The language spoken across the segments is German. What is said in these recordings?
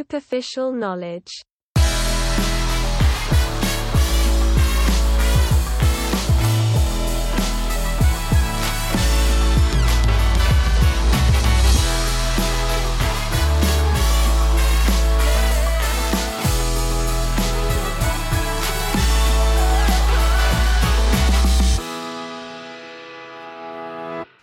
superficial knowledge.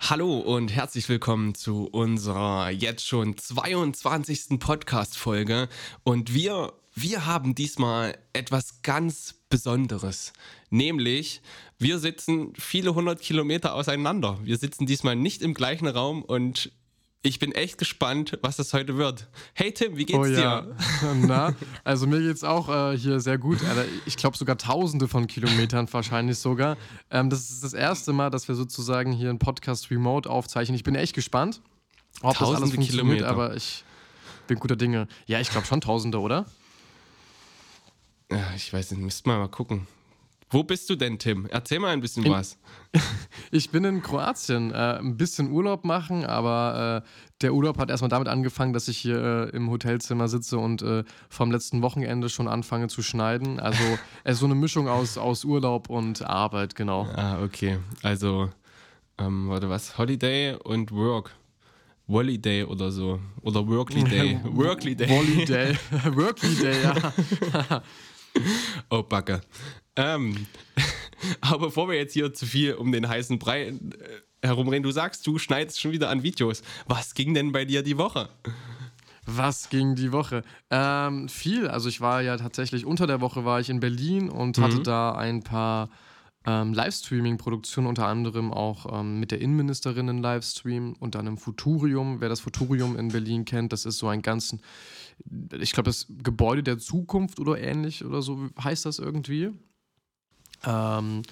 Hallo und herzlich willkommen zu unserer jetzt schon 22. Podcast-Folge. Und wir, wir haben diesmal etwas ganz Besonderes. Nämlich, wir sitzen viele hundert Kilometer auseinander. Wir sitzen diesmal nicht im gleichen Raum und ich bin echt gespannt, was das heute wird. Hey Tim, wie geht's oh, ja. dir? Na, also mir geht's auch äh, hier sehr gut. Alter, ich glaube sogar tausende von Kilometern wahrscheinlich sogar. Ähm, das ist das erste Mal, dass wir sozusagen hier einen Podcast remote aufzeichnen. Ich bin echt gespannt, ob tausende das alles funktioniert, Kilometer. aber ich bin guter Dinge. Ja, ich glaube schon tausende, oder? Ja, ich weiß nicht, müssten wir mal gucken. Wo bist du denn, Tim? Erzähl mal ein bisschen in, was. ich bin in Kroatien. Äh, ein bisschen Urlaub machen, aber äh, der Urlaub hat erstmal damit angefangen, dass ich hier äh, im Hotelzimmer sitze und äh, vom letzten Wochenende schon anfange zu schneiden. Also es ist so eine Mischung aus, aus Urlaub und Arbeit, genau. Ah, okay. Also, ähm, warte, was? Holiday und Work. Holiday oder so. Oder Workly Day. Workly Day. Holiday. Workly Day, ja. oh, Backe. Ähm, aber bevor wir jetzt hier zu viel um den heißen Brei äh, herumreden, du sagst, du schneidest schon wieder an Videos. Was ging denn bei dir die Woche? Was ging die Woche? Ähm, viel. Also ich war ja tatsächlich unter der Woche war ich in Berlin und mhm. hatte da ein paar ähm, Livestreaming-Produktionen, unter anderem auch ähm, mit der Innenministerin in Livestream und dann im Futurium. Wer das Futurium in Berlin kennt, das ist so ein ganzen, ich glaube, das Gebäude der Zukunft oder ähnlich oder so heißt das irgendwie. Ähm,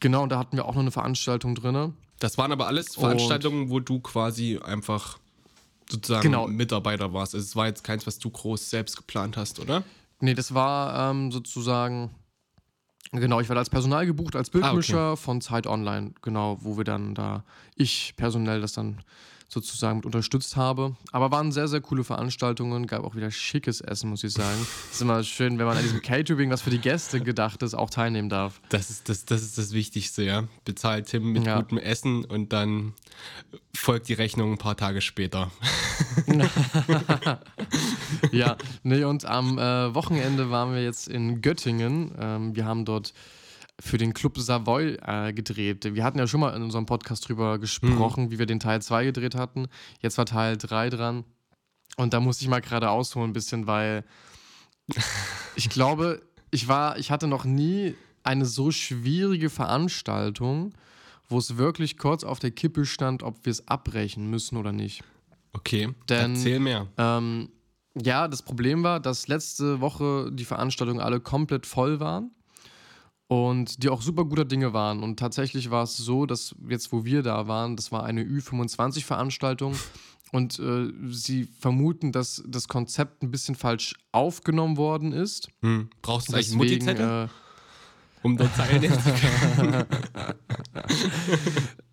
genau, und da hatten wir auch noch eine Veranstaltung drin. Das waren aber alles Veranstaltungen, und wo du quasi einfach sozusagen genau. Mitarbeiter warst. Also es war jetzt keins, was du groß selbst geplant hast, oder? Nee, das war ähm, sozusagen, genau, ich war als Personal gebucht, als Bildmischer ah, okay. von Zeit Online, genau, wo wir dann da, ich personell das dann sozusagen mit unterstützt habe. Aber waren sehr, sehr coole Veranstaltungen, gab auch wieder schickes Essen, muss ich sagen. Es ist immer schön, wenn man an diesem Catering, was für die Gäste gedacht ist, auch teilnehmen darf. Das ist das, das, ist das Wichtigste, ja. Bezahlt Tim mit ja. gutem Essen und dann folgt die Rechnung ein paar Tage später. ja, nee, und am äh, Wochenende waren wir jetzt in Göttingen. Ähm, wir haben dort für den Club Savoy äh, gedreht. Wir hatten ja schon mal in unserem Podcast drüber gesprochen, mhm. wie wir den Teil 2 gedreht hatten. Jetzt war Teil 3 dran. Und da musste ich mal gerade ausholen ein bisschen, weil ich glaube, ich war, ich hatte noch nie eine so schwierige Veranstaltung, wo es wirklich kurz auf der Kippe stand, ob wir es abbrechen müssen oder nicht. Okay, Denn, erzähl mehr. Ähm, ja, das Problem war, dass letzte Woche die Veranstaltungen alle komplett voll waren und die auch super guter Dinge waren. Und tatsächlich war es so, dass jetzt, wo wir da waren, das war eine Ü25-Veranstaltung. Und äh, sie vermuten, dass das Konzept ein bisschen falsch aufgenommen worden ist. Hm. Brauchst du eigentlich einen Mutti-Zettel? Äh, um dort teilnehmen zu können.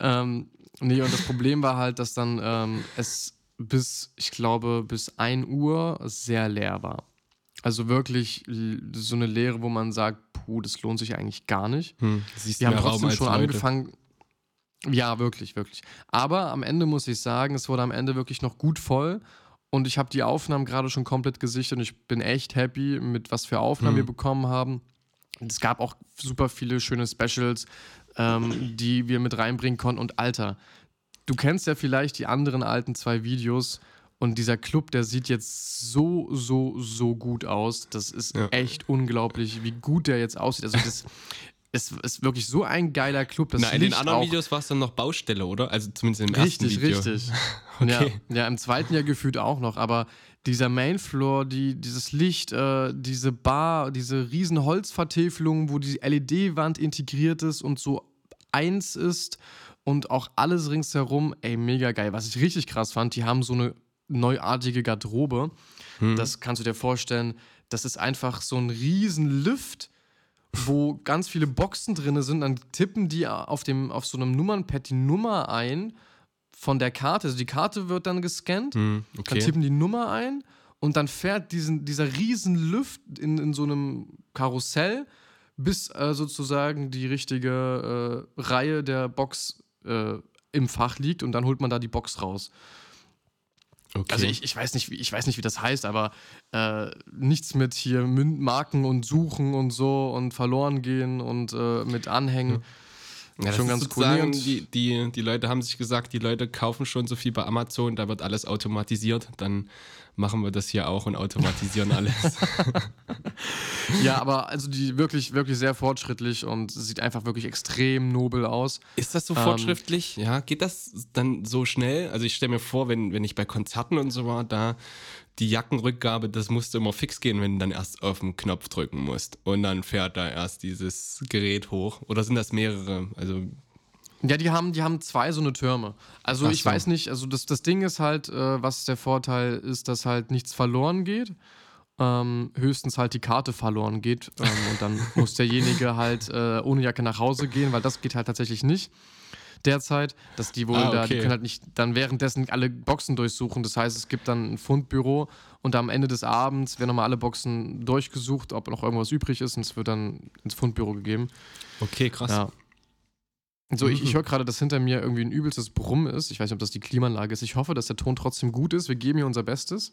ähm, nee, und das Problem war halt, dass dann ähm, es bis, ich glaube, bis 1 Uhr sehr leer war. Also wirklich so eine Lehre, wo man sagt, puh, das lohnt sich eigentlich gar nicht. Hm, Wir haben trotzdem schon heute. angefangen. Ja, wirklich, wirklich. Aber am Ende muss ich sagen, es wurde am Ende wirklich noch gut voll. Und ich habe die Aufnahmen gerade schon komplett gesichert und ich bin echt happy, mit was für Aufnahmen hm. wir bekommen haben. Es gab auch super viele schöne Specials, ähm, die wir mit reinbringen konnten. Und Alter, du kennst ja vielleicht die anderen alten zwei Videos und dieser Club, der sieht jetzt so, so, so gut aus. Das ist ja. echt unglaublich, wie gut der jetzt aussieht. Also das ist, ist wirklich so ein geiler Club. Das Na, in den anderen Videos war es dann noch Baustelle, oder? Also zumindest im ersten Video. Richtig, richtig. okay. ja, ja, im zweiten Jahr gefühlt auch noch. Aber dieser Mainfloor, die, dieses Licht, äh, diese Bar, diese riesen Holzvertäfelung, wo die LED-Wand integriert ist und so eins ist und auch alles ringsherum, ey, mega geil. Was ich richtig krass fand, die haben so eine neuartige Garderobe. Hm. Das kannst du dir vorstellen. Das ist einfach so ein riesen Lift, wo ganz viele Boxen drin sind. Dann tippen die auf, dem, auf so einem Nummernpad die Nummer ein von der Karte. Also die Karte wird dann gescannt. Hm, okay. Dann tippen die Nummer ein und dann fährt diesen, dieser riesen Lüft in, in so einem Karussell, bis äh, sozusagen die richtige äh, Reihe der Box äh, im Fach liegt und dann holt man da die Box raus. Okay. Also ich, ich, weiß nicht, wie, ich weiß nicht, wie das heißt, aber äh, nichts mit hier Marken und Suchen und so und verloren gehen und äh, mit Anhängen. Ja, das schon ganz cool. Die, die, die Leute haben sich gesagt, die Leute kaufen schon so viel bei Amazon, da wird alles automatisiert. Dann machen wir das hier auch und automatisieren alles. Ja, aber also die wirklich, wirklich sehr fortschrittlich und sieht einfach wirklich extrem nobel aus. Ist das so Ähm, fortschrittlich? Ja, geht das dann so schnell? Also ich stelle mir vor, wenn, wenn ich bei Konzerten und so war, da die Jackenrückgabe, das musste immer fix gehen, wenn du dann erst auf den Knopf drücken musst. Und dann fährt da erst dieses Gerät hoch. Oder sind das mehrere? Also, Ja, die haben, die haben zwei so eine Türme. Also Ach ich so. weiß nicht, also das, das Ding ist halt, äh, was der Vorteil ist, dass halt nichts verloren geht. Ähm, höchstens halt die Karte verloren geht ähm, und dann muss derjenige halt äh, ohne Jacke nach Hause gehen, weil das geht halt tatsächlich nicht derzeit, dass die wohl Ah, da, die okay. können halt nicht dann währenddessen alle Boxen durchsuchen. Das heißt, es gibt dann ein Fundbüro und am Ende des Abends werden nochmal alle Boxen durchgesucht, ob noch irgendwas übrig ist und es wird dann ins Fundbüro gegeben. okay, krass. Ja. So, ich, ich höre gerade, dass hinter mir irgendwie ein übelstes Brummen ist. Ich weiß nicht, ob das die Klimaanlage ist. Ich hoffe, dass der Ton trotzdem gut ist. Wir geben hier unser Bestes.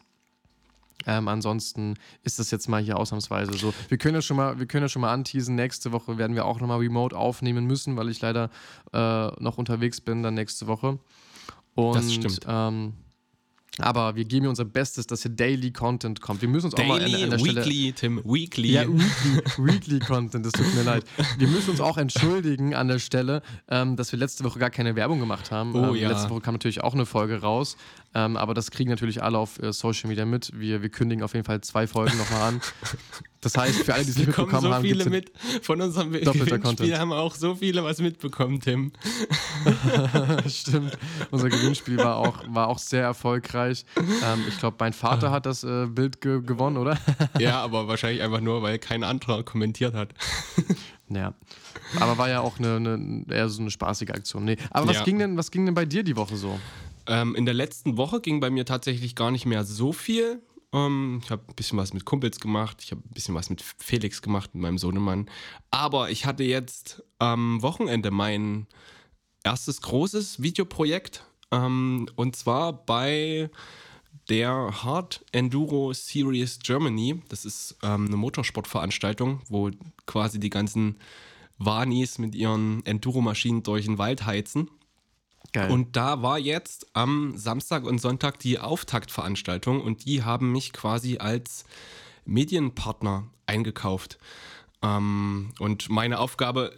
Ähm, ansonsten ist das jetzt mal hier ausnahmsweise so. Wir können ja schon mal, wir können ja schon mal anteasen. Nächste Woche werden wir auch nochmal remote aufnehmen müssen, weil ich leider äh, noch unterwegs bin dann nächste Woche. Und, Das stimmt. Ähm, aber wir geben hier unser Bestes, dass hier Daily Content kommt. Wir müssen uns auch mal an, Daily, an der Stelle Weekly, Tim, Weekly. ja, Weekly, Weekly Content, das tut mir leid. Wir müssen uns auch entschuldigen an der Stelle, ähm, dass wir letzte Woche gar keine Werbung gemacht haben. Oh, ähm, ja. Letzte Woche kam natürlich auch eine Folge raus, ähm, aber das kriegen natürlich alle auf äh, Social Media mit. Wir, wir kündigen auf jeden Fall zwei Folgen nochmal an. Das heißt, für alle, die es mitbekommen so haben, viele mit. Von unserem Doppelter Gewinnspiel haben auch so viele was mitbekommen, Tim. Stimmt. Unser Gewinnspiel war auch, war auch sehr erfolgreich. Ähm, ich glaube, mein Vater hat das äh, Bild ge gewonnen, oder? Ja, aber wahrscheinlich einfach nur, weil kein anderer kommentiert hat. Ja. Aber war ja auch eine, eine, eher so eine spaßige Aktion. Nee. Aber was, Ja. ging denn, was ging denn bei dir die Woche so? Ähm, in der letzten Woche ging bei mir tatsächlich gar nicht mehr so viel. Ähm, ich habe ein bisschen was mit Kumpels gemacht, ich habe ein bisschen was mit Felix gemacht, mit meinem Sohnemann. Aber ich hatte jetzt am Wochenende mein erstes großes Videoprojekt. Ähm, und zwar bei der Hard Enduro Series Germany. Das ist ähm, eine Motorsportveranstaltung, wo quasi die ganzen Wanis mit ihren Enduro-Maschinen durch den Wald heizen. Geil. Und da war jetzt am Samstag und Sonntag die Auftaktveranstaltung und die haben mich quasi als Medienpartner eingekauft. Ähm, und meine Aufgabe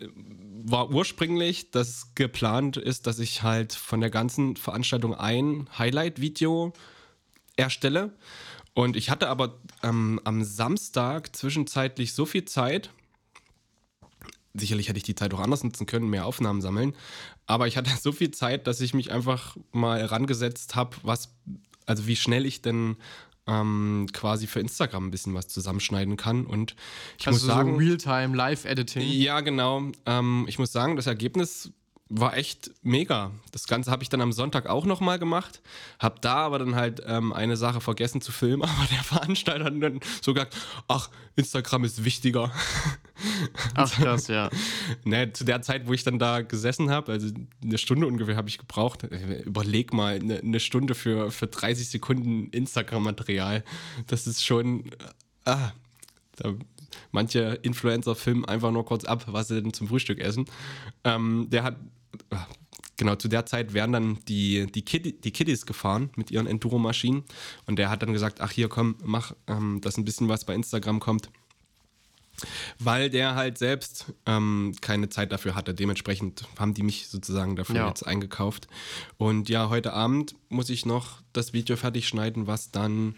war ursprünglich, dass geplant ist, dass ich halt von der ganzen Veranstaltung ein Highlight-Video erstelle. Und ich hatte aber ähm, am Samstag zwischenzeitlich so viel Zeit, sicherlich hätte ich die Zeit auch anders nutzen können, mehr Aufnahmen sammeln. Aber ich hatte so viel Zeit, dass ich mich einfach mal rangesetzt habe, was, also wie schnell ich denn ähm, quasi für Instagram ein bisschen was zusammenschneiden kann. Und ich also muss sagen, so Realtime Live-Editing. ja, genau. Ähm, ich muss sagen, das Ergebnis war echt mega. Das Ganze habe ich dann am Sonntag auch nochmal gemacht. Hab da aber dann halt ähm, eine Sache vergessen zu filmen, aber der Veranstalter hat dann so gesagt, ach, Instagram ist wichtiger. Ach krass, ja. Ne, zu der Zeit, wo ich dann da gesessen habe, also eine Stunde ungefähr habe ich gebraucht. Überleg mal, eine, eine Stunde für, für 30 Sekunden Instagram-Material. Das ist schon. Ah, da, manche Influencer filmen einfach nur kurz ab, was sie denn zum Frühstück essen. Ähm, der hat. ah, Genau, zu der Zeit wären dann die, die, Kid, die Kiddies gefahren mit ihren Enduro-Maschinen und der hat dann gesagt, ach hier, komm, mach, ähm, dass ein bisschen was bei Instagram kommt weil der halt selbst ähm, keine Zeit dafür hatte. Dementsprechend haben die mich sozusagen dafür Ja. jetzt eingekauft. Und ja, heute Abend muss ich noch das Video fertig schneiden, was dann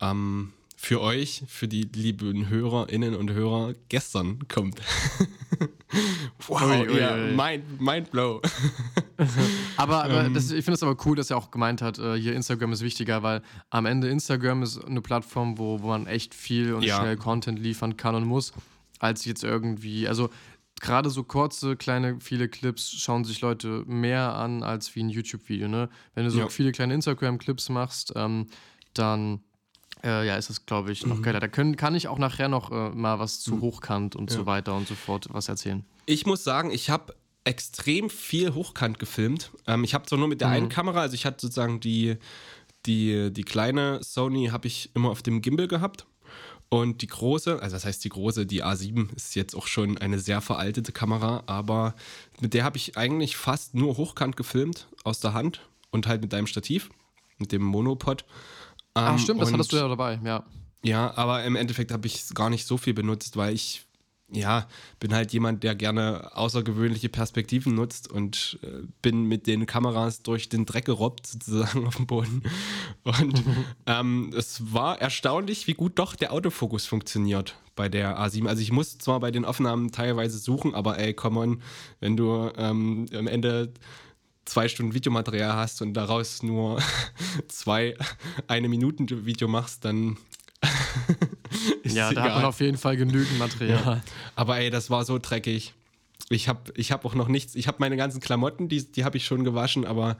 ähm, für euch, für die lieben Hörerinnen und Hörer gestern kommt. wow, Ui, ui, ja, ui. mind, mind blow. Aber, aber Ähm. das, ich finde es aber cool, dass er auch gemeint hat, äh, hier Instagram ist wichtiger, weil am Ende Instagram ist eine Plattform, wo, wo man echt viel und Ja. schnell Content liefern kann und muss, als jetzt irgendwie, also gerade so kurze, kleine, viele Clips schauen sich Leute mehr an als wie ein YouTube-Video, ne? Wenn du so Ja. viele kleine Instagram-Clips machst, ähm, dann Äh, ja, ist das, glaube ich, noch geiler. Da können, kann ich auch nachher noch äh, mal was zu Hochkant und so weiter und so fort was erzählen. Ich muss sagen, ich habe extrem viel hochkant gefilmt. Ähm, ich habe zwar nur mit der einen Kamera, also ich hatte sozusagen die, die, die kleine Sony habe ich immer auf dem Gimbal gehabt. Und die große, also das heißt die große, die A7 ist jetzt auch schon eine sehr veraltete Kamera, aber mit der habe ich eigentlich fast nur hochkant gefilmt aus der Hand und halt mit deinem Stativ, mit dem Monopod. Ah, Ähm, stimmt, das hattest du ja dabei, ja. ja, aber im Endeffekt habe ich es gar nicht so viel benutzt, weil ich, ja, bin halt jemand, der gerne außergewöhnliche Perspektiven nutzt und äh, bin mit den Kameras durch den Dreck gerobbt, sozusagen auf dem Boden. Und ähm, es war erstaunlich, wie gut doch der Autofokus funktioniert bei der A7. Also ich muss zwar bei den Aufnahmen teilweise suchen, aber ey, come on, wenn du ähm, am Ende zwei Stunden Videomaterial hast und daraus nur zwei eine Minuten Video machst, dann ist Ja, da hat man egal. auf jeden Fall genügend Material. Aber ey, das war so dreckig. Ich habe ich hab auch noch nichts. Ich habe meine ganzen Klamotten, die, die habe ich schon gewaschen, aber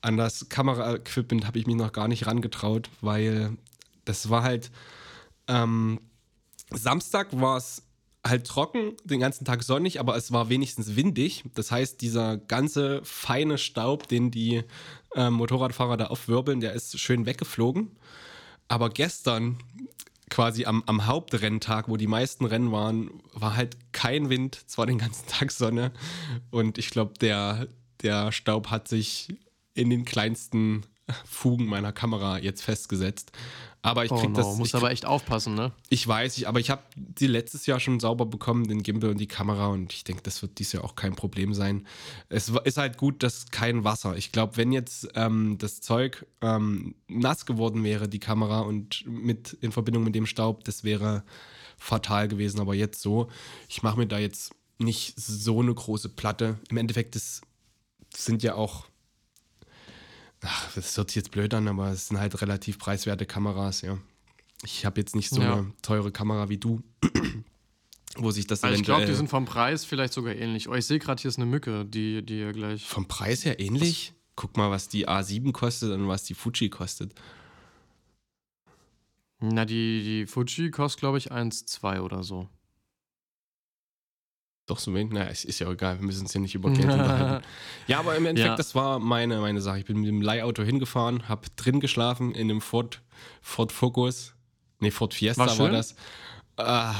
an das Kameraequipment habe ich mich noch gar nicht rangetraut, weil das war halt. Ähm, Samstag war es halt trocken, den ganzen Tag sonnig, aber es war wenigstens windig. Das heißt, dieser ganze feine Staub, den die äh, Motorradfahrer da aufwirbeln, der ist schön weggeflogen. Aber gestern, quasi am, am Hauptrenntag, wo die meisten Rennen waren, war halt kein Wind, zwar den ganzen Tag Sonne. Und ich glaube, der, der Staub hat sich in den kleinsten Fugen meiner Kamera jetzt festgesetzt. Aber ich Oh krieg no, das. muss aber echt aufpassen, ne? ich weiß, ich, aber ich habe die letztes Jahr schon sauber bekommen, den Gimbal und die Kamera und ich denke, das wird dieses Jahr auch kein Problem sein. Es ist halt gut, dass kein Wasser. Ich glaube, wenn jetzt ähm, das Zeug ähm, nass geworden wäre, die Kamera und mit in Verbindung mit dem Staub, das wäre fatal gewesen. Aber jetzt so, ich mache mir da jetzt nicht so eine große Platte. Im Endeffekt, das sind ja auch Ach, das hört sich jetzt blöd an, aber es sind halt relativ preiswerte Kameras, ja. Ich habe jetzt nicht so Ja. eine teure Kamera wie du, wo sich das Also ich glaube, die sind vom Preis vielleicht sogar ähnlich. Oh, ich sehe gerade, hier ist eine Mücke, die, die ihr gleich. vom Preis her ähnlich. Guck mal, was die A7 kostet und was die Fuji kostet. Na, die, die Fuji kostet, glaube ich, 1,2 oder so. Doch so wenig? Naja, es ist ja auch egal, wir müssen uns hier nicht über Geld unterhalten. Ja, aber im Endeffekt, Ja. das war meine, meine Sache. Ich bin mit dem Leihauto hingefahren, habe drin geschlafen in einem Ford, Ford Focus. Nee, Ford Fiesta War war, das. Ah,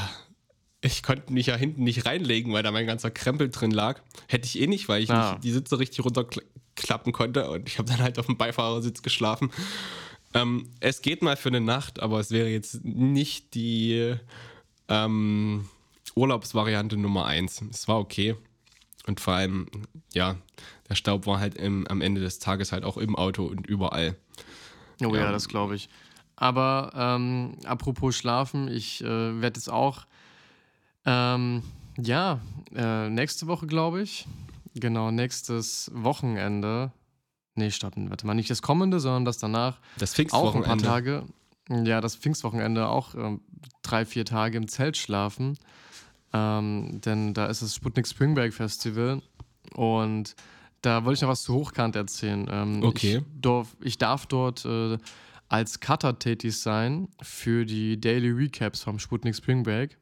ich konnte mich ja hinten nicht reinlegen, weil da mein ganzer Krempel drin lag. Hätte ich eh nicht, weil ich Ah. nicht die Sitze richtig runterklappen konnte und ich habe dann halt auf dem Beifahrersitz geschlafen. Ähm, es geht mal für eine Nacht, aber es wäre jetzt nicht die ähm, Urlaubsvariante Nummer eins. Es war okay. Und vor allem, ja, der Staub war halt im, am Ende des Tages halt auch im Auto und überall. Oh ja, Ja. das glaube ich. Aber ähm, apropos Schlafen, ich äh, werde jetzt auch, ähm, ja, äh, nächste Woche, glaube ich, genau, nächstes Wochenende, nee, stopp, warte mal, nicht das kommende, sondern das danach, Das auch ein paar Pfingstwochenende. Tage, ja, das Pfingstwochenende auch ähm, drei, vier Tage im Zelt schlafen, ähm, denn da ist das Sputnik Spring Break Festival und da wollte ich noch was zu Hochkant erzählen. Ähm, Okay. Ich, dorf, ich darf dort äh, als Cutter tätig sein für die Daily Recaps vom Sputnik Spring Break.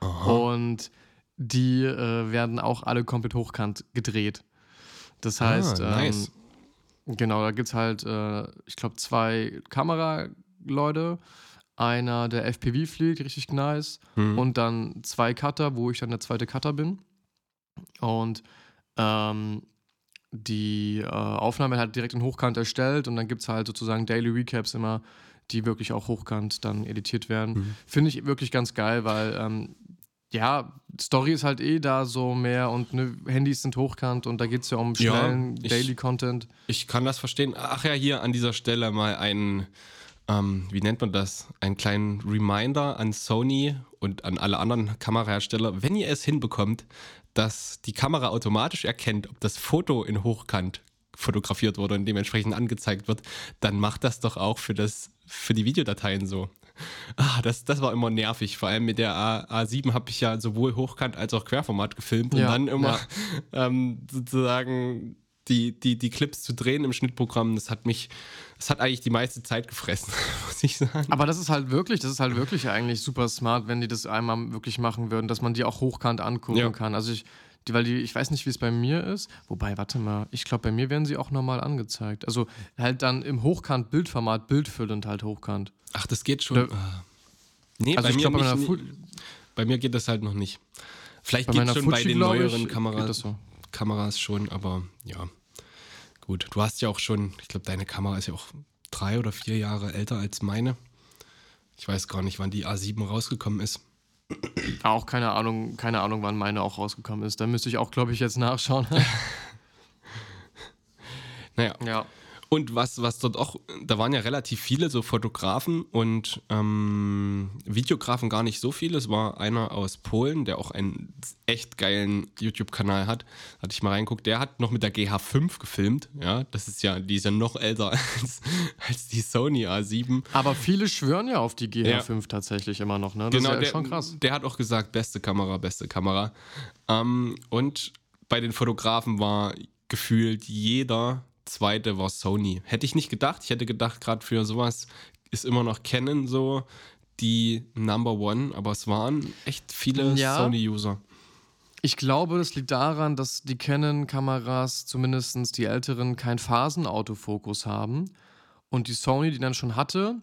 Aha. Und die äh, werden auch alle komplett hochkant gedreht. Das heißt, ah, nice. ähm, genau, da gibt es halt, äh, ich glaube, zwei Kameraleute. Einer, der FPV fliegt, richtig nice. Hm. Und dann zwei Cutter, wo ich dann der zweite Cutter bin. Und ähm, die äh, Aufnahme halt direkt in Hochkant erstellt und dann gibt es halt sozusagen Daily Recaps immer, die wirklich auch hochkant dann editiert werden. Mhm. Finde ich wirklich ganz geil, weil ähm, ja, Story ist halt eh da so mehr und ne, Handys sind hochkant und da geht es ja um Ja, schnellen ich- Daily Content. Ich kann das verstehen. Ach ja, hier an dieser Stelle mal einen, ähm, wie nennt man das? Einen kleinen Reminder an Sony und an alle anderen Kamerahersteller. Wenn ihr es hinbekommt, dass die Kamera automatisch erkennt, ob das Foto in Hochkant fotografiert wurde und dementsprechend angezeigt wird, dann macht das doch auch für, das, für die Videodateien so. Ah, das, das war immer nervig. Vor allem mit der A, A7 habe ich ja sowohl Hochkant als auch Querformat gefilmt und Ja, dann immer ähm, sozusagen die, die, die Clips zu drehen im Schnittprogramm, das hat mich, das hat eigentlich die meiste Zeit gefressen, muss ich sagen. Aber das ist halt wirklich, das ist halt wirklich eigentlich super smart, wenn die das einmal wirklich machen würden, dass man die auch hochkant angucken Ja. kann. Also ich, die, weil die, ich weiß nicht, wie es bei mir ist. Wobei, warte mal, ich glaube, bei mir werden sie auch normal angezeigt. Also halt dann im Hochkant-Bildformat, bildfüllend halt hochkant. Ach, das geht schon. Ja. Ah. Nee, Also bei, ich mir glaube, bei, bei mir geht das halt noch nicht. Vielleicht geht meiner schon bei den glaub neueren Kameras, so. Kameras schon, aber ja. Gut, du hast ja auch schon, ich glaube, deine Kamera ist ja auch drei oder vier Jahre älter als meine. Ich weiß gar nicht, wann die A7 rausgekommen ist. Auch keine Ahnung, keine Ahnung, wann meine auch rausgekommen ist. Da müsste ich auch, glaube ich, jetzt nachschauen. Naja, ja. Und was, was dort auch, da waren ja relativ viele so Fotografen und ähm, Videografen gar nicht so viele. Es war einer aus Polen, der auch einen echt geilen YouTube-Kanal hat. Hatte ich mal reinguckt. Der hat noch mit der GH5 gefilmt. Ja, das ist ja, die ist ja noch älter als, als die Sony A7. Aber viele schwören ja auf die GH5 tatsächlich immer noch, ne? Das ist ja Genau, der, schon krass. der hat auch gesagt, beste Kamera, beste Kamera. Ähm, und bei den Fotografen war gefühlt jeder zweite war Sony. Hätte ich nicht gedacht. Ich hätte gedacht, gerade für sowas ist immer noch Canon so die Number One, aber es waren echt viele Ja. Sony-User. Ich glaube, das liegt daran, dass die Canon-Kameras, zumindest die älteren, keinen Phasenautofokus haben. Und die Sony, die dann schon hatte,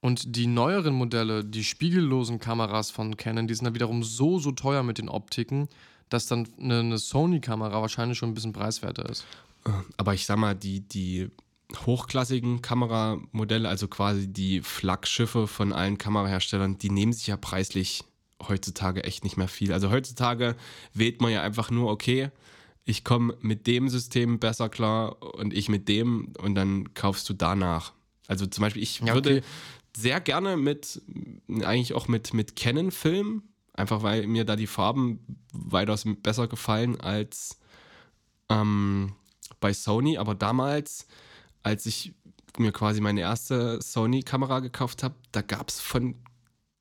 und die neueren Modelle, die spiegellosen Kameras von Canon, die sind dann wiederum so, so teuer mit den Optiken, dass dann eine, eine Sony-Kamera wahrscheinlich schon ein bisschen preiswerter ist. Aber ich sag mal, die, die hochklassigen Kameramodelle, also quasi die Flaggschiffe von allen Kameraherstellern, die nehmen sich ja preislich heutzutage echt nicht mehr viel. Also heutzutage wählt man ja einfach nur, okay, ich komme mit dem System besser klar und ich mit dem und dann kaufst du danach. Also zum Beispiel, ich Ja, würde okay. sehr gerne mit, eigentlich auch mit, mit Canon filmen, einfach weil mir da die Farben weitaus besser gefallen als ähm, bei Sony. Aber damals, als ich mir quasi meine erste Sony-Kamera gekauft habe, da gab es von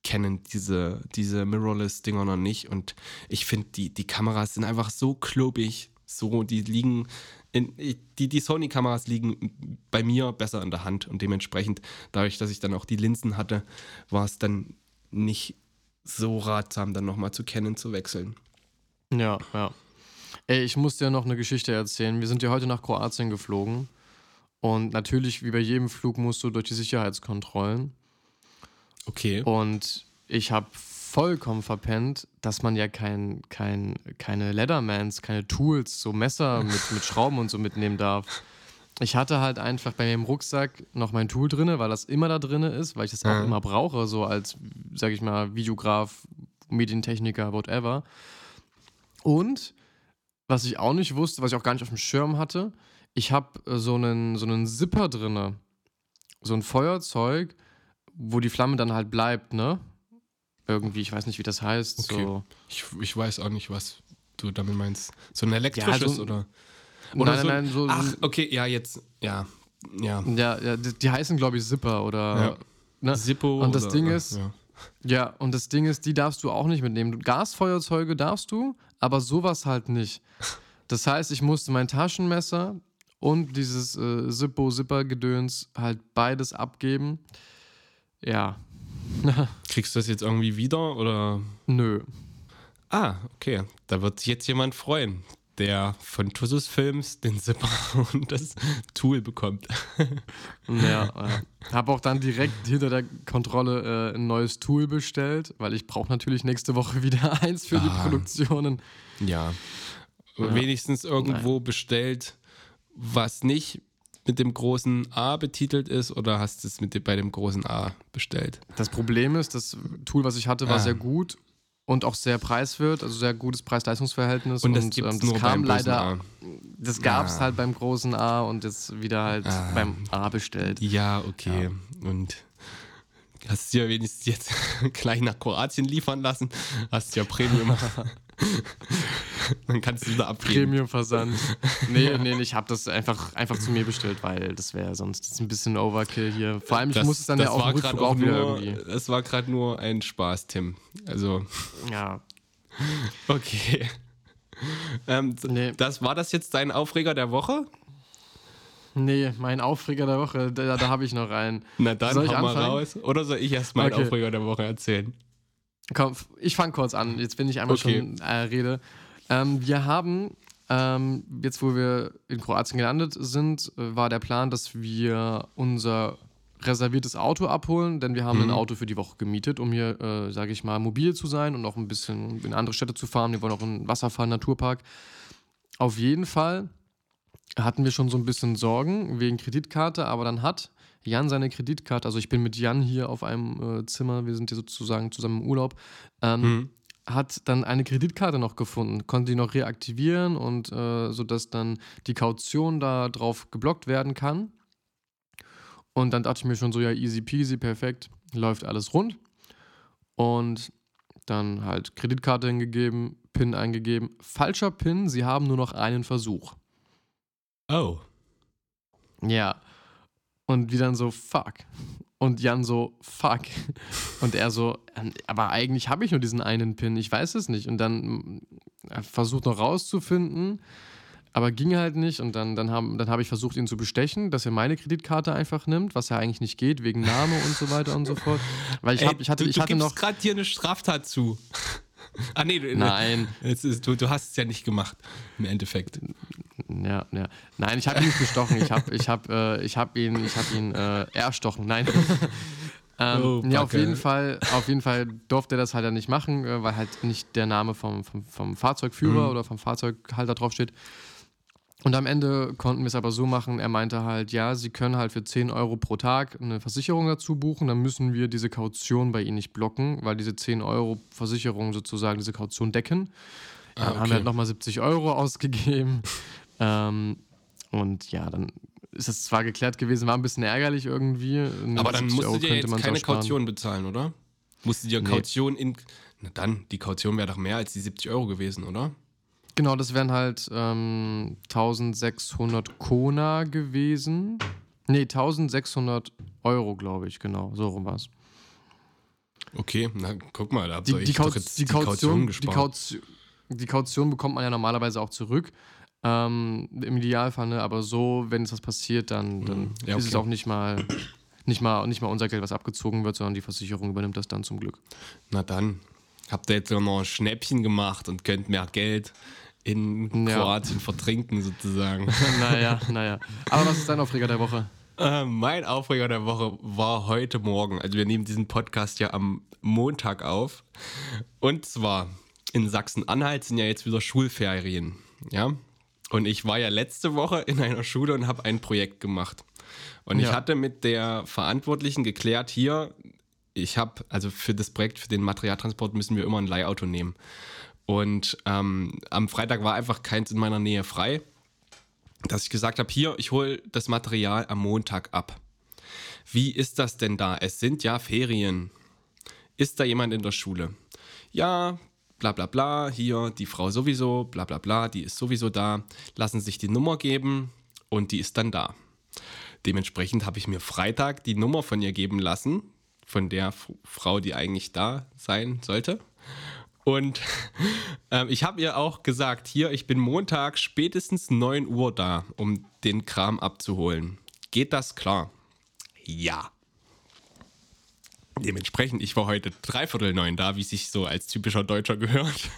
Canon diese, diese Mirrorless-Dinger noch nicht. Und ich finde, die, die Kameras sind einfach so klobig. So, die liegen, in, die, die Sony-Kameras liegen bei mir besser in der Hand. Und dementsprechend, dadurch, dass ich dann auch die Linsen hatte, war es dann nicht so ratsam, dann nochmal zu Canon zu wechseln. Ja, ja. Ey, ich muss dir noch eine Geschichte erzählen. Wir sind ja heute nach Kroatien geflogen. Und natürlich, wie bei jedem Flug, musst du durch die Sicherheitskontrollen. Okay. Und ich habe vollkommen verpennt, dass man ja kein, kein, keine Leathermans, keine Tools, so Messer mit, mit Schrauben und so mitnehmen darf. Ich hatte halt einfach bei mir im Rucksack noch mein Tool drin, weil das immer da drin ist, weil ich das auch Ja. immer brauche, so als, sag ich mal, Videograf, Medientechniker, whatever. Und was ich auch nicht wusste, was ich auch gar nicht auf dem Schirm hatte, ich habe äh, so einen, so einen Zipper drinne, so ein Feuerzeug, wo die Flamme dann halt bleibt, ne? Irgendwie, ich weiß nicht, wie das heißt. Okay. So. Ich, ich weiß auch nicht, was du damit meinst. So ein elektrisches so- oder? Nein, Oder nein, so, nein, so. Ach, okay, ja, jetzt, ja, ja. Ja, ja die, die heißen, glaube ich, Zipper oder. Ja. Ne? Zippo. Und das oder, Ding ist- ja. Ja, und das Ding ist, die darfst du auch nicht mitnehmen. Gasfeuerzeuge darfst du, aber sowas halt nicht. Das heißt, ich musste mein Taschenmesser und dieses äh, Zippo-Zipper-Gedöns halt beides abgeben. Ja, Kriegst du das jetzt irgendwie wieder oder? nö. Ah, okay. Da wird sich jetzt jemand freuen, der von Tussus Films den Zipper und das Tool bekommt. Ja, ja. Habe auch dann direkt hinter der Kontrolle äh, ein neues Tool bestellt, weil ich brauche natürlich nächste Woche wieder eins für die Ah. Produktionen. Ja. Ja. Wenigstens irgendwo bestellt, was nicht mit dem großen A betitelt ist oder hast du es mit dem, bei dem großen A bestellt? Das Problem ist, das Tool, was ich hatte, war Ah. sehr gut und auch sehr preiswert, also sehr gutes Preis-Leistungs-Verhältnis. Und das es ähm, nur kam leider, A. das gab es Ah. halt beim großen A und jetzt wieder halt Ah. beim A bestellt. Ja, okay. Und hast du ja wenigstens jetzt gleich nach Kroatien liefern lassen. Hast ja Premium. Dann kannst du wieder abgeben. Premium-Versand. nee, nee, ich habe das einfach, einfach zu mir bestellt, weil das wäre sonst das ein bisschen Overkill hier. Vor allem, ich muss es dann ja das auch Rückflug auch wieder nur, irgendwie. Das war gerade nur ein Spaß, Tim. Also, Ja, okay. Ähm, Nee. Das war das jetzt dein Aufreger der Woche? Nee, mein Aufreger der Woche, da, da habe ich noch einen. Na dann, Soll ich hau mal raus. Oder soll ich erst meinen Okay. Aufreger der Woche erzählen? Komm, ich fange kurz an, jetzt bin ich einmal Okay. schon äh, rede. Ähm, wir haben, ähm, jetzt wo wir in Kroatien gelandet sind, äh, war der Plan, dass wir unser reserviertes Auto abholen, denn wir haben Mhm. ein Auto für die Woche gemietet, um hier, äh, sage ich mal, mobil zu sein und auch ein bisschen in andere Städte zu fahren. Wir wollen auch in Wasserfall, Naturpark. Auf jeden Fall hatten wir schon so ein bisschen Sorgen wegen Kreditkarte, aber dann hat Jan seine Kreditkarte, also ich bin mit Jan hier auf einem äh, Zimmer, wir sind hier sozusagen zusammen im Urlaub, ähm, Hm. hat dann eine Kreditkarte noch gefunden, konnte die noch reaktivieren und äh, sodass dann die Kaution da drauf geblockt werden kann. Und dann dachte ich mir schon so, ja, easy peasy, perfekt, läuft alles rund. Und dann halt Kreditkarte hingegeben, PIN eingegeben. Falscher PIN, sie haben nur noch einen Versuch. Oh. Ja. Und wir dann so, fuck. Und Jan so, fuck. Und er so, ähm, aber eigentlich habe ich nur diesen einen Pin, ich weiß es nicht. Und dann mm, er versucht noch rauszufinden, aber ging halt nicht. Und dann, dann habe dann hab ich versucht, ihn zu bestechen, dass er meine Kreditkarte einfach nimmt, was ja eigentlich nicht geht, wegen Name und so weiter und so fort. Weil ich, Ey, hab, ich hatte, du, ich du hatte gibst noch. gerade hier eine Straftat zu. ah, nee, du, Nein. Ist, du, du hast es ja nicht gemacht, im Endeffekt. Ja, ja. Nein, ich habe ihn nicht bestochen. Ich habe ich hab, äh, ich hab ihn, ich hab ihn äh, erstochen. Nein. ähm, Oh, ja, auf jeden Fall, auf jeden Fall durfte er das halt dann nicht machen, äh, weil halt nicht der Name vom, vom, vom Fahrzeugführer Mhm. oder vom Fahrzeughalter draufsteht. Und am Ende konnten wir es aber so machen, er meinte halt, ja, sie können halt für 10 Euro pro Tag eine Versicherung dazu buchen, dann müssen wir diese Kaution bei ihnen nicht blocken, weil diese 10 Euro Versicherung sozusagen diese Kaution decken. Ah, Dann haben okay. wir halt nochmal 70 Euro ausgegeben. ähm, und ja, dann ist es zwar geklärt gewesen, war ein bisschen ärgerlich irgendwie. Aber dann 70 musst Euro du dir könnte jetzt keine. Kaution bezahlen, oder? Musst du dir Nee. Kaution in. Na dann, die Kaution wäre doch mehr als die 70 Euro gewesen, oder? Genau, das wären halt ähm, 1600 Kona gewesen. Nee, 1600 Euro, glaube ich, genau. So rum war es. Okay, na guck mal, da habt Die, ihr die, doch Kauz jetzt die, Kaution, die, gespart. Kaution, die Kaution bekommt man ja normalerweise auch zurück. Ähm, Im Idealfall, ne? aber so, wenn es was passiert, dann, dann Mhm. Ja, ist es okay. auch nicht mal, nicht, mal, nicht mal unser Geld, was abgezogen wird, sondern die Versicherung übernimmt das dann zum Glück. Na dann, habt ihr jetzt noch ein Schnäppchen gemacht und könnt mehr Geld in Ja. Kroatien vertrinken, sozusagen. naja, naja. Aber was ist dein Aufreger der Woche? Äh, mein Aufreger der Woche war heute Morgen. Also wir nehmen diesen Podcast ja am Montag auf. Und zwar in Sachsen-Anhalt sind ja jetzt wieder Schulferien. Ja. Und ich war ja letzte Woche in einer Schule und habe ein Projekt gemacht. Und ich Ja. hatte mit der Verantwortlichen geklärt, hier, ich habe, also für das Projekt, für den Materialtransport müssen wir immer ein Leihauto nehmen. Und ähm, am Freitag war einfach keins in meiner Nähe frei dass ich gesagt habe, hier, ich hole das Material am Montag ab. Wie ist das denn da? Es sind ja Ferien. Ist da jemand in der Schule? Ja, bla bla bla, hier die Frau sowieso, bla bla bla, die ist sowieso da. Lassen sich die Nummer geben und die ist dann da. Dementsprechend habe ich mir Freitag die Nummer von ihr geben lassen, von der Frau, die eigentlich da sein sollte. Und ähm, ich habe ihr auch gesagt, hier, ich bin Montag spätestens 9 Uhr da, um den Kram abzuholen. Geht das klar? Ja. Dementsprechend, ich war heute dreiviertel neun da, wie sich so als typischer Deutscher gehört.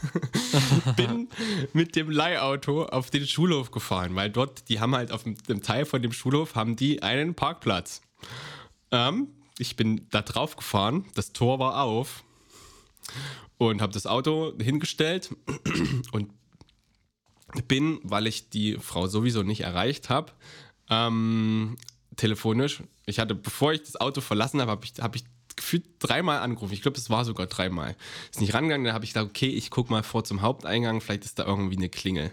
Bin mit dem Leihauto auf den Schulhof gefahren, weil dort, die haben halt auf dem, Teil von dem Schulhof, haben die einen Parkplatz. Ähm, ich bin da drauf gefahren, das Tor war auf und habe das Auto hingestellt und bin, weil ich die Frau sowieso nicht erreicht habe, ähm, telefonisch. Ich hatte, bevor ich das Auto verlassen habe, habe ich, hab ich gefühlt dreimal angerufen. Ich glaube, es war sogar dreimal. Ist nicht rangegangen, dann habe ich gedacht, okay, ich gucke mal vor zum Haupteingang, vielleicht ist da irgendwie eine Klingel.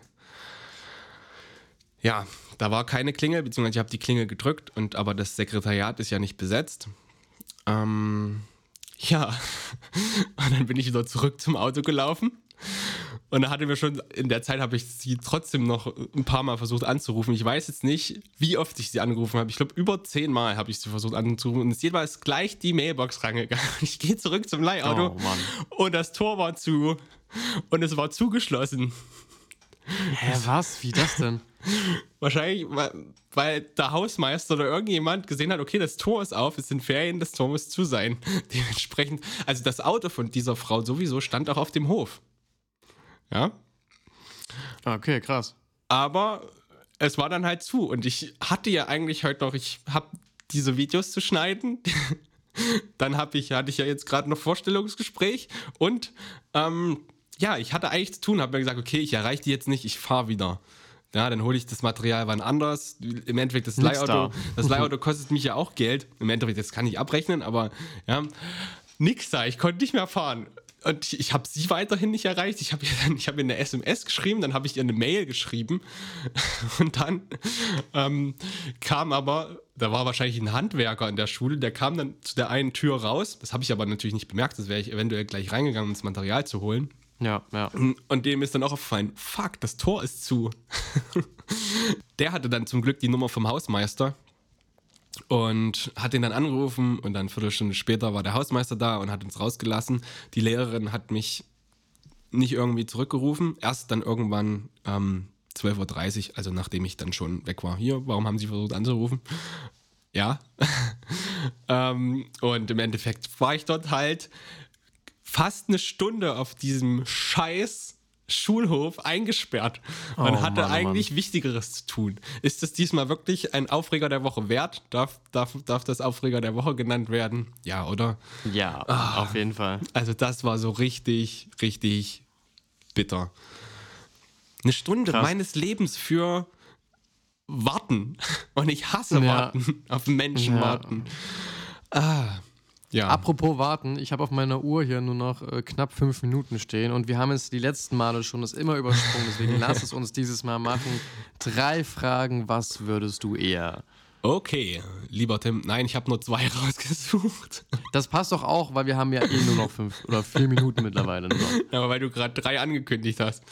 Ja, da war keine Klingel, beziehungsweise ich habe die Klingel gedrückt, und aber das Sekretariat ist ja nicht besetzt. Ähm, ja, und dann bin ich wieder zurück zum Auto gelaufen. Und da hatte mir schon, in der Zeit habe ich sie trotzdem noch ein paar Mal versucht anzurufen. Ich weiß jetzt nicht, wie oft ich sie angerufen habe. Ich glaube, über zehnmal habe ich sie versucht anzurufen. Und es jeweils gleich die Mailbox rangegangen. Ich gehe zurück zum Leihauto Oh, und das Tor war zu. Und es war zugeschlossen. Hä, was? Wie das denn? Wahrscheinlich, weil, weil der Hausmeister oder irgendjemand gesehen hat, okay, das Tor ist auf, es sind Ferien, das Tor muss zu sein. Dementsprechend, also das Auto von dieser Frau sowieso stand auch auf dem Hof. Ja. Okay, krass. Aber es war dann halt zu und ich hatte ja eigentlich heute noch, ich habe diese Videos zu schneiden. dann habe ich, hatte ich ja jetzt gerade noch Vorstellungsgespräch und ähm, ja, ich hatte eigentlich zu tun, habe mir gesagt, okay, ich erreiche die jetzt nicht, ich fahre wieder. Ja, dann hole ich das Material wann anders. Im Endeffekt, das Nix Leihauto, da. das Leihauto kostet mich ja auch Geld. Im Endeffekt, das kann ich abrechnen, aber ja, nix da. Ich konnte nicht mehr fahren. Und ich, ich habe sie weiterhin nicht erreicht. Ich habe ihr dann, ich habe ihr eine SMS geschrieben, dann habe ich ihr eine Mail geschrieben. Und dann ähm, kam aber, da war wahrscheinlich ein Handwerker in der Schule, der kam dann zu der einen Tür raus. Das habe ich aber natürlich nicht bemerkt. Das wäre ich eventuell gleich reingegangen, um das Material zu holen. Ja, ja. Und dem ist dann auch aufgefallen, fuck, das Tor ist zu. Der hatte dann zum Glück die Nummer vom Hausmeister und hat ihn dann angerufen und dann eine Viertelstunde später war der Hausmeister da und hat uns rausgelassen. Die Lehrerin hat mich nicht irgendwie zurückgerufen, erst dann irgendwann ähm, 12.30 Uhr, also nachdem ich dann schon weg war. Hier, warum haben Sie versucht anzurufen? Ja. ähm, und im Endeffekt war ich dort halt fast eine Stunde auf diesem scheiß Schulhof eingesperrt und Oh, hatte Mann, oh eigentlich Wichtigeres zu tun. Ist das diesmal wirklich ein Aufreger der Woche wert? Darf, darf, darf das Aufreger der Woche genannt werden? Ja, oder? Ja, auf jeden Fall. Also das war so richtig, richtig bitter. Eine Stunde Krass. meines Lebens für Warten. Und ich hasse Ja. Warten. Auf Menschen Ja. warten. Ah, ja. Apropos warten, ich habe auf meiner Uhr hier nur noch äh, knapp fünf Minuten stehen und wir haben es die letzten Male schon das immer übersprungen, deswegen lass es uns dieses Mal machen. Drei Fragen, was würdest du eher? Okay, lieber Tim. Nein, ich habe nur zwei rausgesucht. Das passt doch auch, weil wir haben ja eh nur noch fünf oder vier Minuten mittlerweile. Nur. Aber weil du gerade drei angekündigt hast.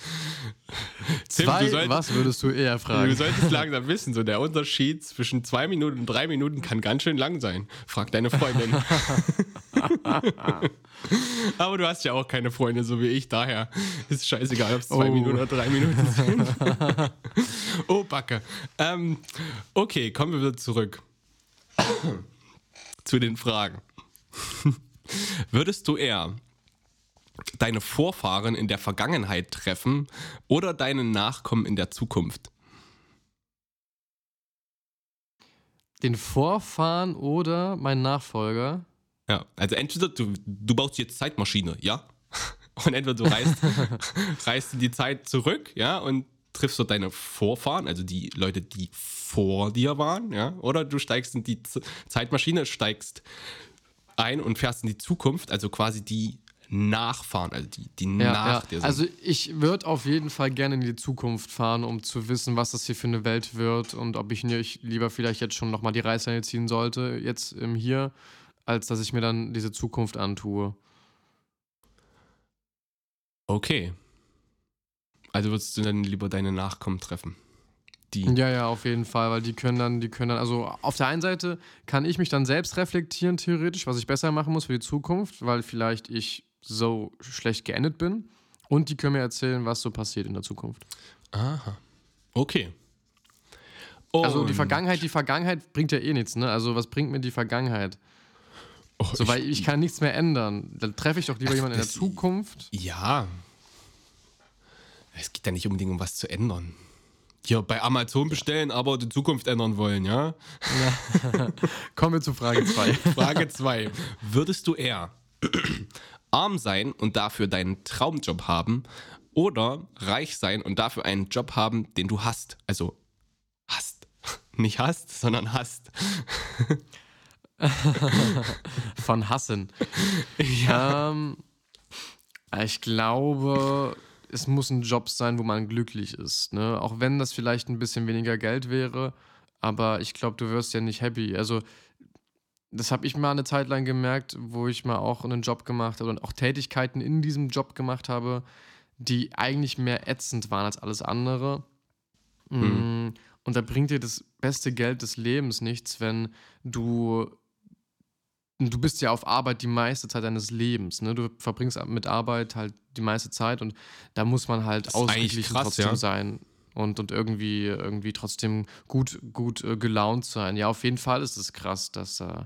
Tim, Zwei, du, solltest, was würdest du eher du fragen? solltest langsam wissen, so der Unterschied zwischen zwei Minuten und drei Minuten kann ganz schön lang sein. Frag deine Freundin. Aber du hast ja auch keine Freunde, so wie ich, daher ist scheißegal, ob es zwei Oh. Minuten oder drei Minuten sind. oh, Backe. Ähm, okay, kommen wir wieder zurück zu den Fragen. Würdest du eher deine Vorfahren in der Vergangenheit treffen oder deine Nachkommen in der Zukunft? Den Vorfahren oder mein Nachfolger? Ja, also entweder du, du baust jetzt Zeitmaschine, ja? Und entweder du reist, reist in die Zeit zurück, ja, und triffst dort deine Vorfahren, also die Leute, die vor dir waren, ja, oder du steigst in die Z Zeitmaschine, steigst ein und fährst in die Zukunft, also quasi die Nachfahren, also die, die Ja, nach ja. dir sind. Also ich würde auf jeden Fall gerne in die Zukunft fahren, um zu wissen, was das hier für eine Welt wird und ob ich nicht lieber vielleicht jetzt schon nochmal die Reißleine ziehen sollte, jetzt im Hier, als dass ich mir dann diese Zukunft antue. okay. Also würdest du dann lieber deine Nachkommen treffen? Die. Ja, ja, auf jeden Fall, weil die können dann, die können dann, also auf der einen Seite kann ich mich dann selbst reflektieren, theoretisch, was ich besser machen muss für die Zukunft, weil vielleicht ich so schlecht geendet bin. Und die können mir erzählen, was so passiert in der Zukunft. Aha. Okay. Also die Und- Vergangenheit, die Vergangenheit bringt ja eh nichts, ne? Also was bringt mir die Vergangenheit? Oh, So, weil ich kann nichts mehr ändern. Dann treffe ich doch lieber Ach, jemanden in der Zukunft. Ja. Es geht ja nicht unbedingt um was zu ändern. Hier bei Amazon bestellen, aber die Zukunft ändern wollen, ja? Kommen wir zu Frage 2. Frage 2. Würdest du eher arm sein und dafür deinen Traumjob haben oder reich sein und dafür einen Job haben, den du hast? Also hast. Nicht hast, sondern hast. Von Hassen. ähm, ich glaube, es muss ein Job sein, wo man glücklich ist. Ne? Auch wenn das vielleicht ein bisschen weniger Geld wäre, aber ich glaube, du wirst ja nicht happy. Also, das habe ich mal eine Zeit lang gemerkt, wo ich mal auch einen Job gemacht habe und auch Tätigkeiten in diesem Job gemacht habe, die eigentlich mehr ätzend waren als alles andere. Mm, Und da bringt dir das beste Geld des Lebens nichts, wenn du du bist ja auf Arbeit die meiste Zeit deines Lebens. Ne? Du verbringst mit Arbeit halt die meiste Zeit und da muss man halt ausgeglichen trotzdem ja. sein und, und irgendwie, irgendwie trotzdem gut, gut äh, gelaunt sein. Ja, auf jeden Fall ist es krass, dass äh,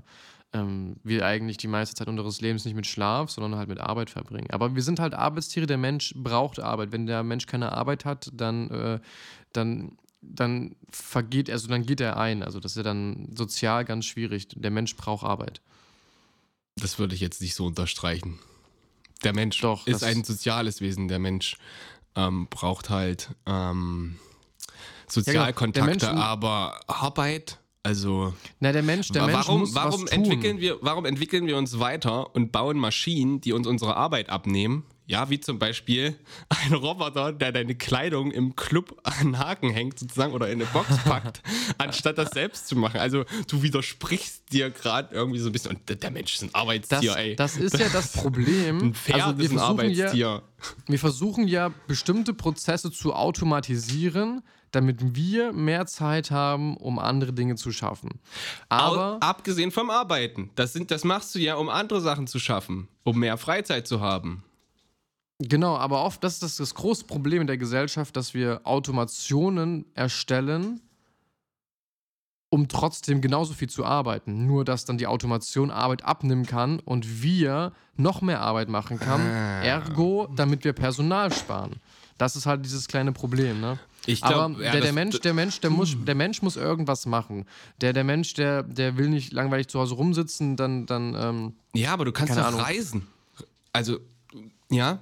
ähm, wir eigentlich die meiste Zeit unseres Lebens nicht mit Schlaf, sondern halt mit Arbeit verbringen. Aber wir sind halt Arbeitstiere, der Mensch braucht Arbeit. Wenn der Mensch keine Arbeit hat, dann, äh, dann, dann vergeht, also dann geht er ein. Also das ist ja dann sozial ganz schwierig. Der Mensch braucht Arbeit. Das würde ich jetzt nicht so unterstreichen. Der Mensch Doch, ist ein soziales Wesen. Der Mensch ähm, braucht halt ähm, Sozialkontakte, ja, genau. aber Arbeit also. Na, der Mensch, der Mensch warum, muss warum was entwickeln wir, warum entwickeln wir uns weiter und bauen Maschinen, die uns unsere Arbeit abnehmen? Ja, wie zum Beispiel ein Roboter, der deine Kleidung im Club an Haken hängt, sozusagen, oder in eine Box packt, anstatt das selbst zu machen. Also, du widersprichst dir gerade irgendwie so ein bisschen. Und der Mensch ist ein Arbeitstier, das, ey. Das ist ja das Problem. Ein Pferd also, ist ein Arbeitstier. Ja, wir versuchen ja, bestimmte Prozesse zu automatisieren, damit wir mehr Zeit haben, um andere Dinge zu schaffen. Aber abgesehen vom Arbeiten, das sind, das machst du ja, um andere Sachen zu schaffen, um mehr Freizeit zu haben. Genau, aber oft das ist das, das große Problem in der Gesellschaft, dass wir Automationen erstellen, um trotzdem genauso viel zu arbeiten. Nur dass dann die Automation Arbeit abnehmen kann und wir noch mehr Arbeit machen kann. Ah. Ergo, damit wir Personal sparen. Das ist halt dieses kleine Problem, ne? Ich glaub, Aber ja, der, der Mensch, der Mensch, der muss, der Mensch muss irgendwas machen. Der, der Mensch, der, der will nicht langweilig zu Hause rumsitzen, dann, dann. Ähm, ja, aber du kannst Ahnung. reisen. Also, ja.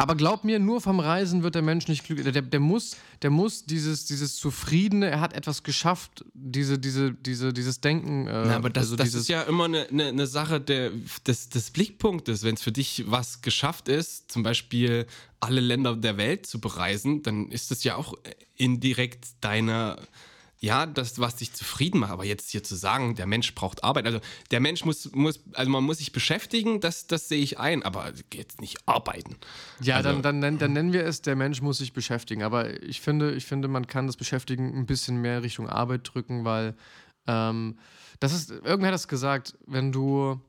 Aber glaub mir, nur vom Reisen wird der Mensch nicht glücklich. Der, der, muss, der muss dieses, dieses Zufriedene, er hat etwas geschafft, diese, diese, diese, dieses Denken. Äh, Na, aber das, also das ist ja immer eine, eine, eine Sache der, des, des Blickpunktes. Wenn es für dich was geschafft ist, zum Beispiel alle Länder der Welt zu bereisen, dann ist das ja auch indirekt deine ja, das, was dich zufrieden macht, aber jetzt hier zu sagen, der Mensch braucht Arbeit, also der Mensch muss, muss also man muss sich beschäftigen, das, das sehe ich ein, aber jetzt nicht arbeiten. Ja, also, dann, dann, dann nennen wir es, der Mensch muss sich beschäftigen, aber ich finde, ich finde, man kann das Beschäftigen ein bisschen mehr Richtung Arbeit drücken, weil ähm, das ist, irgendwer hat das gesagt, wenn du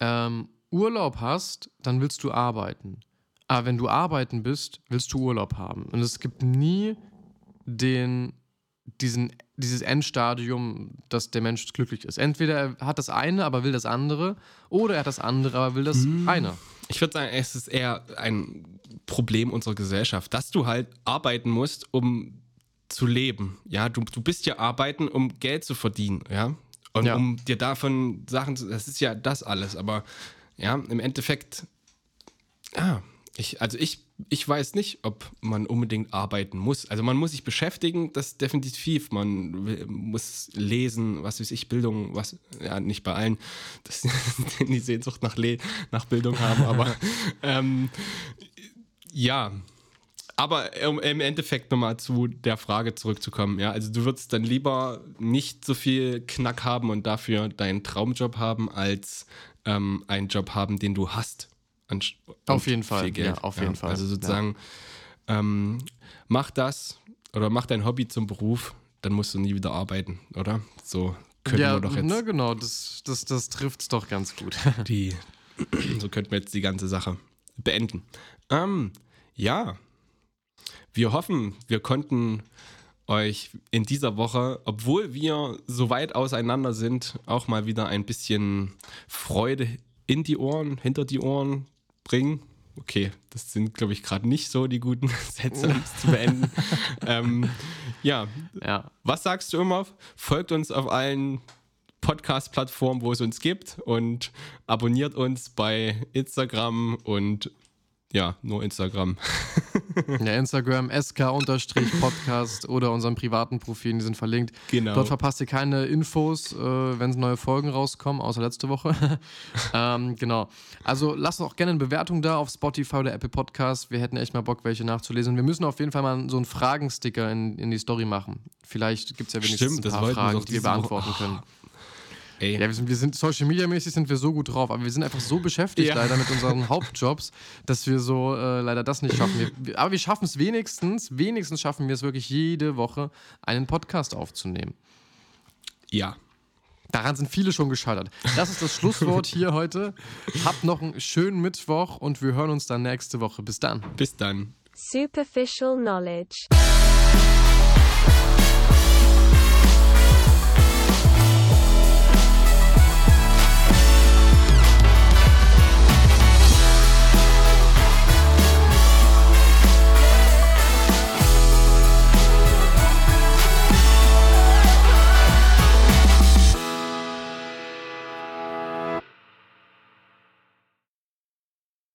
ähm, Urlaub hast, dann willst du arbeiten. Aber wenn du arbeiten bist, willst du Urlaub haben. Und es gibt nie den diesen, dieses Endstadium, dass der Mensch glücklich ist. Entweder er hat das eine, aber will das andere, oder er hat das andere, aber will das hm. eine. Ich würde sagen, es ist eher ein Problem unserer Gesellschaft, dass du halt arbeiten musst, um zu leben. Ja, du, du bist ja arbeiten, um Geld zu verdienen, ja. Und ja. um dir davon Sachen zu. Das ist ja das alles, aber ja, im Endeffekt, ja, ich, also ich, ich weiß nicht, ob man unbedingt arbeiten muss. Also man muss sich beschäftigen, das ist definitiv. Man will, muss lesen, was weiß ich, Bildung, was, ja, nicht bei allen, dass die Sehnsucht nach, Le nach Bildung haben, aber ähm, ja. Aber um im Endeffekt nochmal zu der Frage zurückzukommen, ja, also du würdest dann lieber nicht so viel Knack haben und dafür deinen Traumjob haben, als ähm, einen Job haben, den du hast auf jeden Fall. Ja, auf jeden ja, Fall. Also sozusagen, ja. ähm, mach das oder mach dein Hobby zum Beruf, dann musst du nie wieder arbeiten, oder? So können ja, wir doch jetzt. Ne, genau, das, das, das trifft es doch ganz gut. Die, so könnten wir jetzt die ganze Sache beenden. Ähm, ja, wir hoffen, wir konnten euch in dieser Woche, obwohl wir so weit auseinander sind, auch mal wieder ein bisschen Freude in die Ohren, hinter die Ohren bringen. Okay, das sind, glaube ich, gerade nicht so die guten Sätze, um es zu beenden. ähm, ja. ja, was sagst du immer? Folgt uns auf allen Podcast-Plattformen, wo es uns gibt und abonniert uns bei Instagram und ja, nur Instagram. ja, Instagram sk-podcast oder unseren privaten Profilen, die sind verlinkt. Genau. Dort verpasst ihr keine Infos, äh, wenn neue Folgen rauskommen, außer letzte Woche. ähm, genau. Also lasst auch gerne eine Bewertung da auf Spotify oder Apple Podcast. Wir hätten echt mal Bock, welche nachzulesen. Wir müssen auf jeden Fall mal so einen Fragensticker in, in die Story machen. Vielleicht gibt es ja wenigstens Stimmt, ein paar Fragen, die wir beantworten Woche. können. Ey. Ja, wir sind, wir sind Social Media mäßig sind wir so gut drauf, aber wir sind einfach so beschäftigt ja. leider mit unseren Hauptjobs, dass wir so äh, leider das nicht schaffen. Wir, aber wir schaffen es wenigstens, wenigstens schaffen wir es wirklich jede Woche, einen Podcast aufzunehmen. Ja. Daran sind viele schon gescheitert. Das ist das Schlusswort hier heute. Habt noch einen schönen Mittwoch und wir hören uns dann nächste Woche. Bis dann. Bis dann. Superficial knowledge.